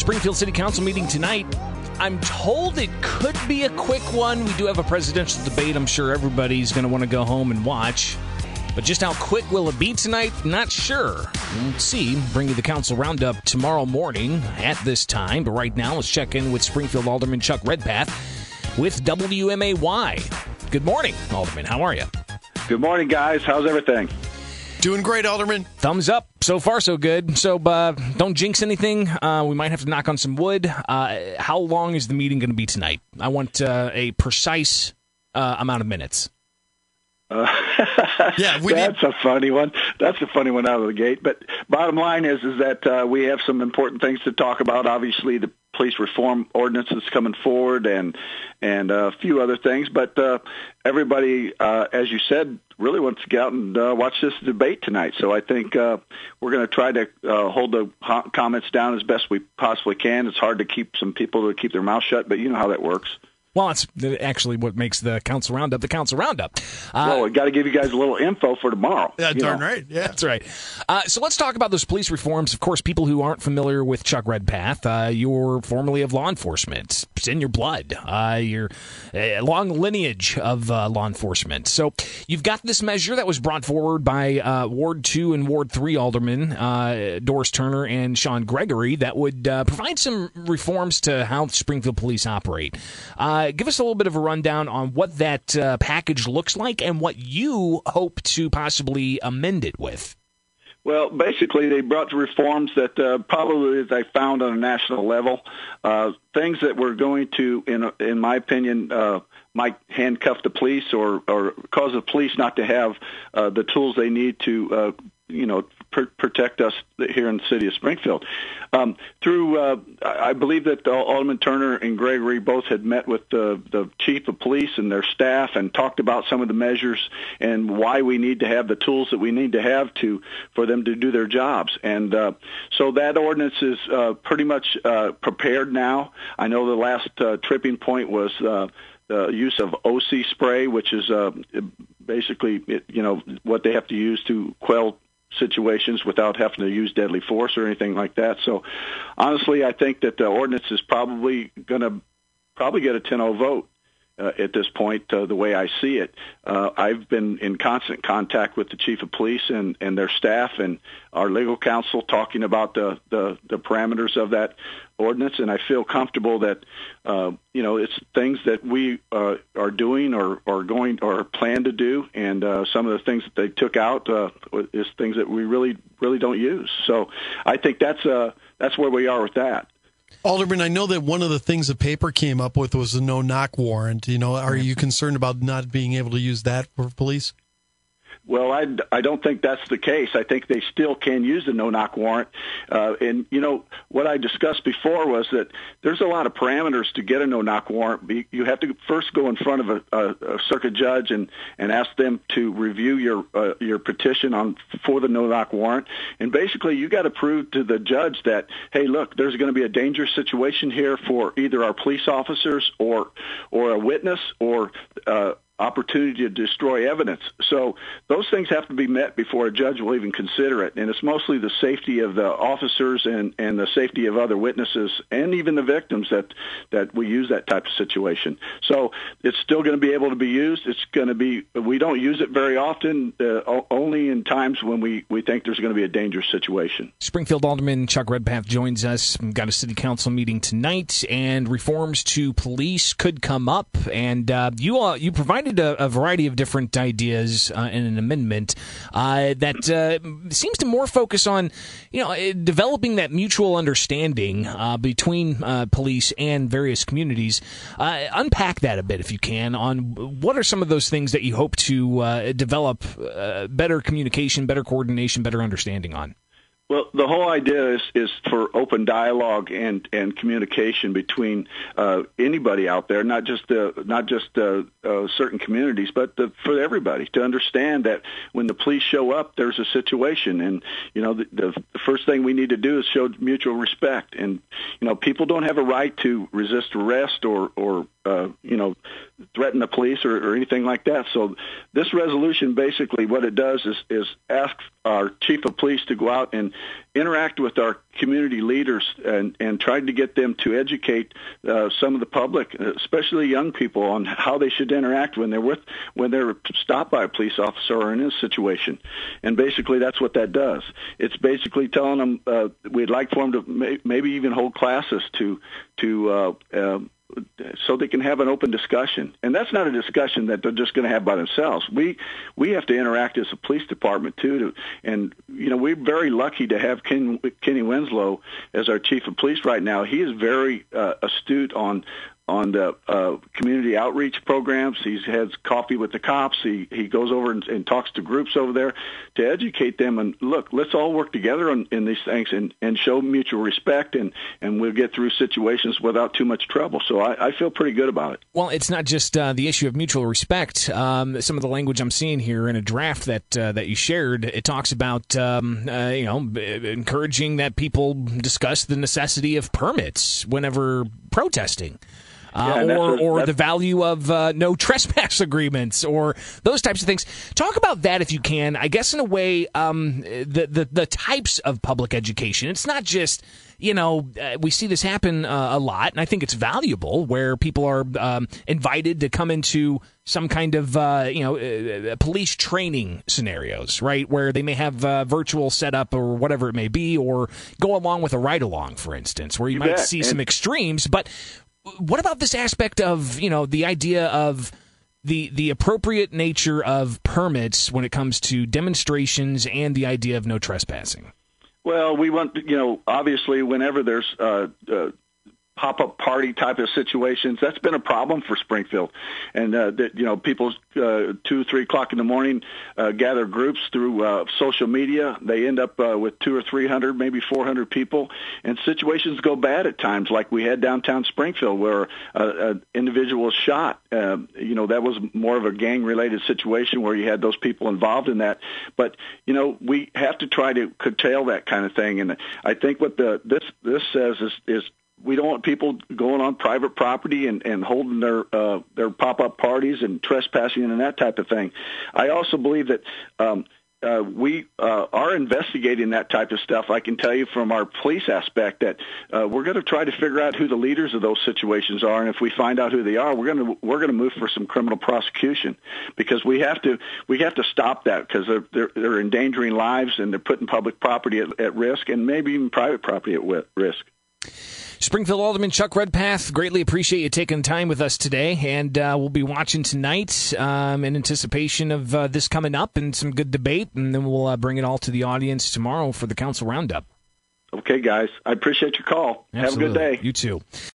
Springfield City Council meeting tonight. I'm told it could be a quick one. We do have a presidential debate. I'm sure everybody's going to want to go home and watch. But just how quick will it be tonight? Not sure. We'll see. Bring you the council roundup tomorrow morning at this time. But right now, let's check in with Springfield Alderman Chuck Redpath with WMAY. Good morning, Alderman. How are you? Good morning, guys. How's everything? Doing great, Alderman. Thumbs up. So far, so good. So, uh, don't jinx anything. Uh, we might have to knock on some wood. Uh, how long is the meeting going to be tonight? I want uh, a precise uh, amount of minutes. Uh, yeah, that's need... a funny one. That's a funny one out of the gate. But bottom line is, is that we have some important things to talk about. Obviously, the police reform ordinances coming forward, and and a few other things. But uh, everybody, uh, as you said, really wants to get out and uh, watch this debate tonight. So I think uh, we're going to try to uh, hold the comments down as best we possibly can. It's hard to keep some people to keep their mouth shut, but you know how that works. Well, it's actually what makes the council roundup the council roundup. Uh, well, we got to give you guys a little info for tomorrow. Yeah, darn know. right. Yeah, that's right. Uh, so let's talk about those police reforms. Of course, people who aren't familiar with Chuck Redpath, uh, you're formerly of law enforcement. It's in your blood. Uh, you're a long lineage of uh, law enforcement. So you've got this measure that was brought forward by uh, Ward Two and Ward Three aldermen Doris Turner and Sean Gregory that would provide some reforms to how Springfield police operate. Uh, give us a little bit of a rundown on what that uh, package looks like and what you hope to possibly amend it with. Well, basically, they brought reforms that uh, probably they found on a national level, uh, things that were going to, in in my opinion, uh, might handcuff the police or or cause the police not to have uh, the tools they need to, uh, you know, pr- protect us here in the city of Springfield. Um, through, uh, I believe that Alderman Turner and Gregory both had met with the, the chief of police and their staff and talked about some of the measures and why we need to have the tools that we need to have to for them to do their jobs. And uh, so that ordinance is uh, pretty much uh, prepared now. I know the last uh, tripping point was uh, the use of OC spray, which is uh, basically you know what they have to use to quell situations without having to use deadly force or anything like that. So honestly, I think that the ordinance is probably going to probably get a 10-0 vote uh, at this point, uh, the way I see it. Uh, I've been in constant contact with the chief of police and, and their staff and our legal counsel talking about the, the, the parameters of that ordinance, and I feel comfortable that uh, you know it's things that we uh, are doing or, or going or plan to do, and uh, some of the things that they took out uh, is things that we really really don't use. So I think that's uh, that's where we are with that. Alderman, I know that one of the things the paper came up with was a no knock warrant. You know, are you concerned about not being able to use that for police? Well, I, I don't think that's the case. I think they still can use the no-knock warrant. Uh, and, you know, what I discussed before was that there's a lot of parameters to get a no-knock warrant. You have to first go in front of a, a, a circuit judge and, and ask them to review your uh, your petition on for the no-knock warrant. And basically, you got to prove to the judge that, hey, look, there's going to be a dangerous situation here for either our police officers or or a witness or uh, opportunity to destroy evidence. So those things have to be met before a judge will even consider it. And it's mostly the safety of the officers and, and the safety of other witnesses and even the victims that, that we use that type of situation. So it's still going to be able to be used. It's going to be, we don't use it very often, uh, only in times when we, we think there's going to be a dangerous situation. Springfield Alderman Chuck Redpath joins us. We've got a city council meeting tonight and reforms to police could come up. And uh, you, all, you provided a, a variety of different ideas uh, in an amendment uh, that uh, seems to more focus on, you know, uh, developing that mutual understanding uh, between police and various communities. unpack that a bit, if you can, on what are some of those things that you hope to develop better communication, better coordination, better understanding on. Well, the whole idea is, is for open dialogue and, and communication between uh, anybody out there, not just the, not just uh, uh, certain communities, but the, for everybody to understand that when the police show up, there's a situation, and you know the, the, the first thing we need to do is show mutual respect, and you know people don't have a right to resist arrest or or uh, you know threaten the police or, or anything like that. So this resolution basically what it does is is ask our chief of police to go out and interact with our community leaders and and try to get them to educate uh, some of the public, especially young people, on how they should interact when they're with when they're stopped by a police officer or in a situation. And basically, that's what that does. It's basically telling them uh, we'd like for them to may, maybe even hold classes to to uh, uh, so they can have an open discussion. And that's not a discussion that they're just going to have by themselves. We we have to interact as a police department too. To, and you know we're very lucky to have Ken, Kenny Winslow as our chief of police right now. He is very uh, astute on on the uh, community outreach programs. He has coffee with the cops. He he goes over and, and talks to groups over there to educate them. And look, let's all work together on, in these things and, and show mutual respect, and, and we'll get through situations without too much trouble. So I, I feel pretty good about it. Well, it's not just uh, the issue of mutual respect. Um, some of the language I'm seeing here in a draft that uh, that you shared, it talks about um, uh, you know encouraging that people discuss the necessity of permits whenever protesting uh, yeah, or or the value of uh, no trespass agreements or those types of things. Talk about that if you can. I guess in a way, um, the, the the types of public education. It's not just you know, uh, we see this happen uh, a lot, and I think it's valuable where people are um, invited to come into some kind of uh, you know uh, uh, police training scenarios, right? Where they may have uh, virtual setup or whatever it may be, or go along with a ride along, for instance, where you, you might bet. see and- some extremes. But what about this aspect of you know the idea of the the appropriate nature of permits when it comes to demonstrations and the idea of no trespassing? Well, we want you know obviously whenever there's uh, uh, pop-up party type of situations. That's been a problem for Springfield, and uh, that you know people uh, two three o'clock in the morning uh, gather groups through uh, social media. They end up uh, with two or three hundred, maybe four hundred people, and situations go bad at times, like we had downtown Springfield where an individual was shot. Uh, you know that was more of a gang-related situation where you had those people involved in that. But you know we have to try to curtail that kind of thing, and I think what the this this says is is we don't want people going on private property and, and holding their uh, their pop up parties and trespassing and that type of thing. I also believe that um, uh, we uh, are investigating that type of stuff. I can tell you from our police aspect that uh, we're going to try to figure out who the leaders of those situations are, and if we find out who they are, we're going to we're going to move for some criminal prosecution because we have to we have to stop that because they're, they're they're endangering lives and they're putting public property at, at risk and maybe even private property at risk. Springfield Alderman Chuck Redpath, greatly appreciate you taking time with us today, and uh, we'll be watching tonight um, in anticipation of uh, this coming up and some good debate, and then we'll uh, bring it all to the audience tomorrow for the council roundup. Okay, guys, I appreciate your call. Absolutely. Have a good day. You too.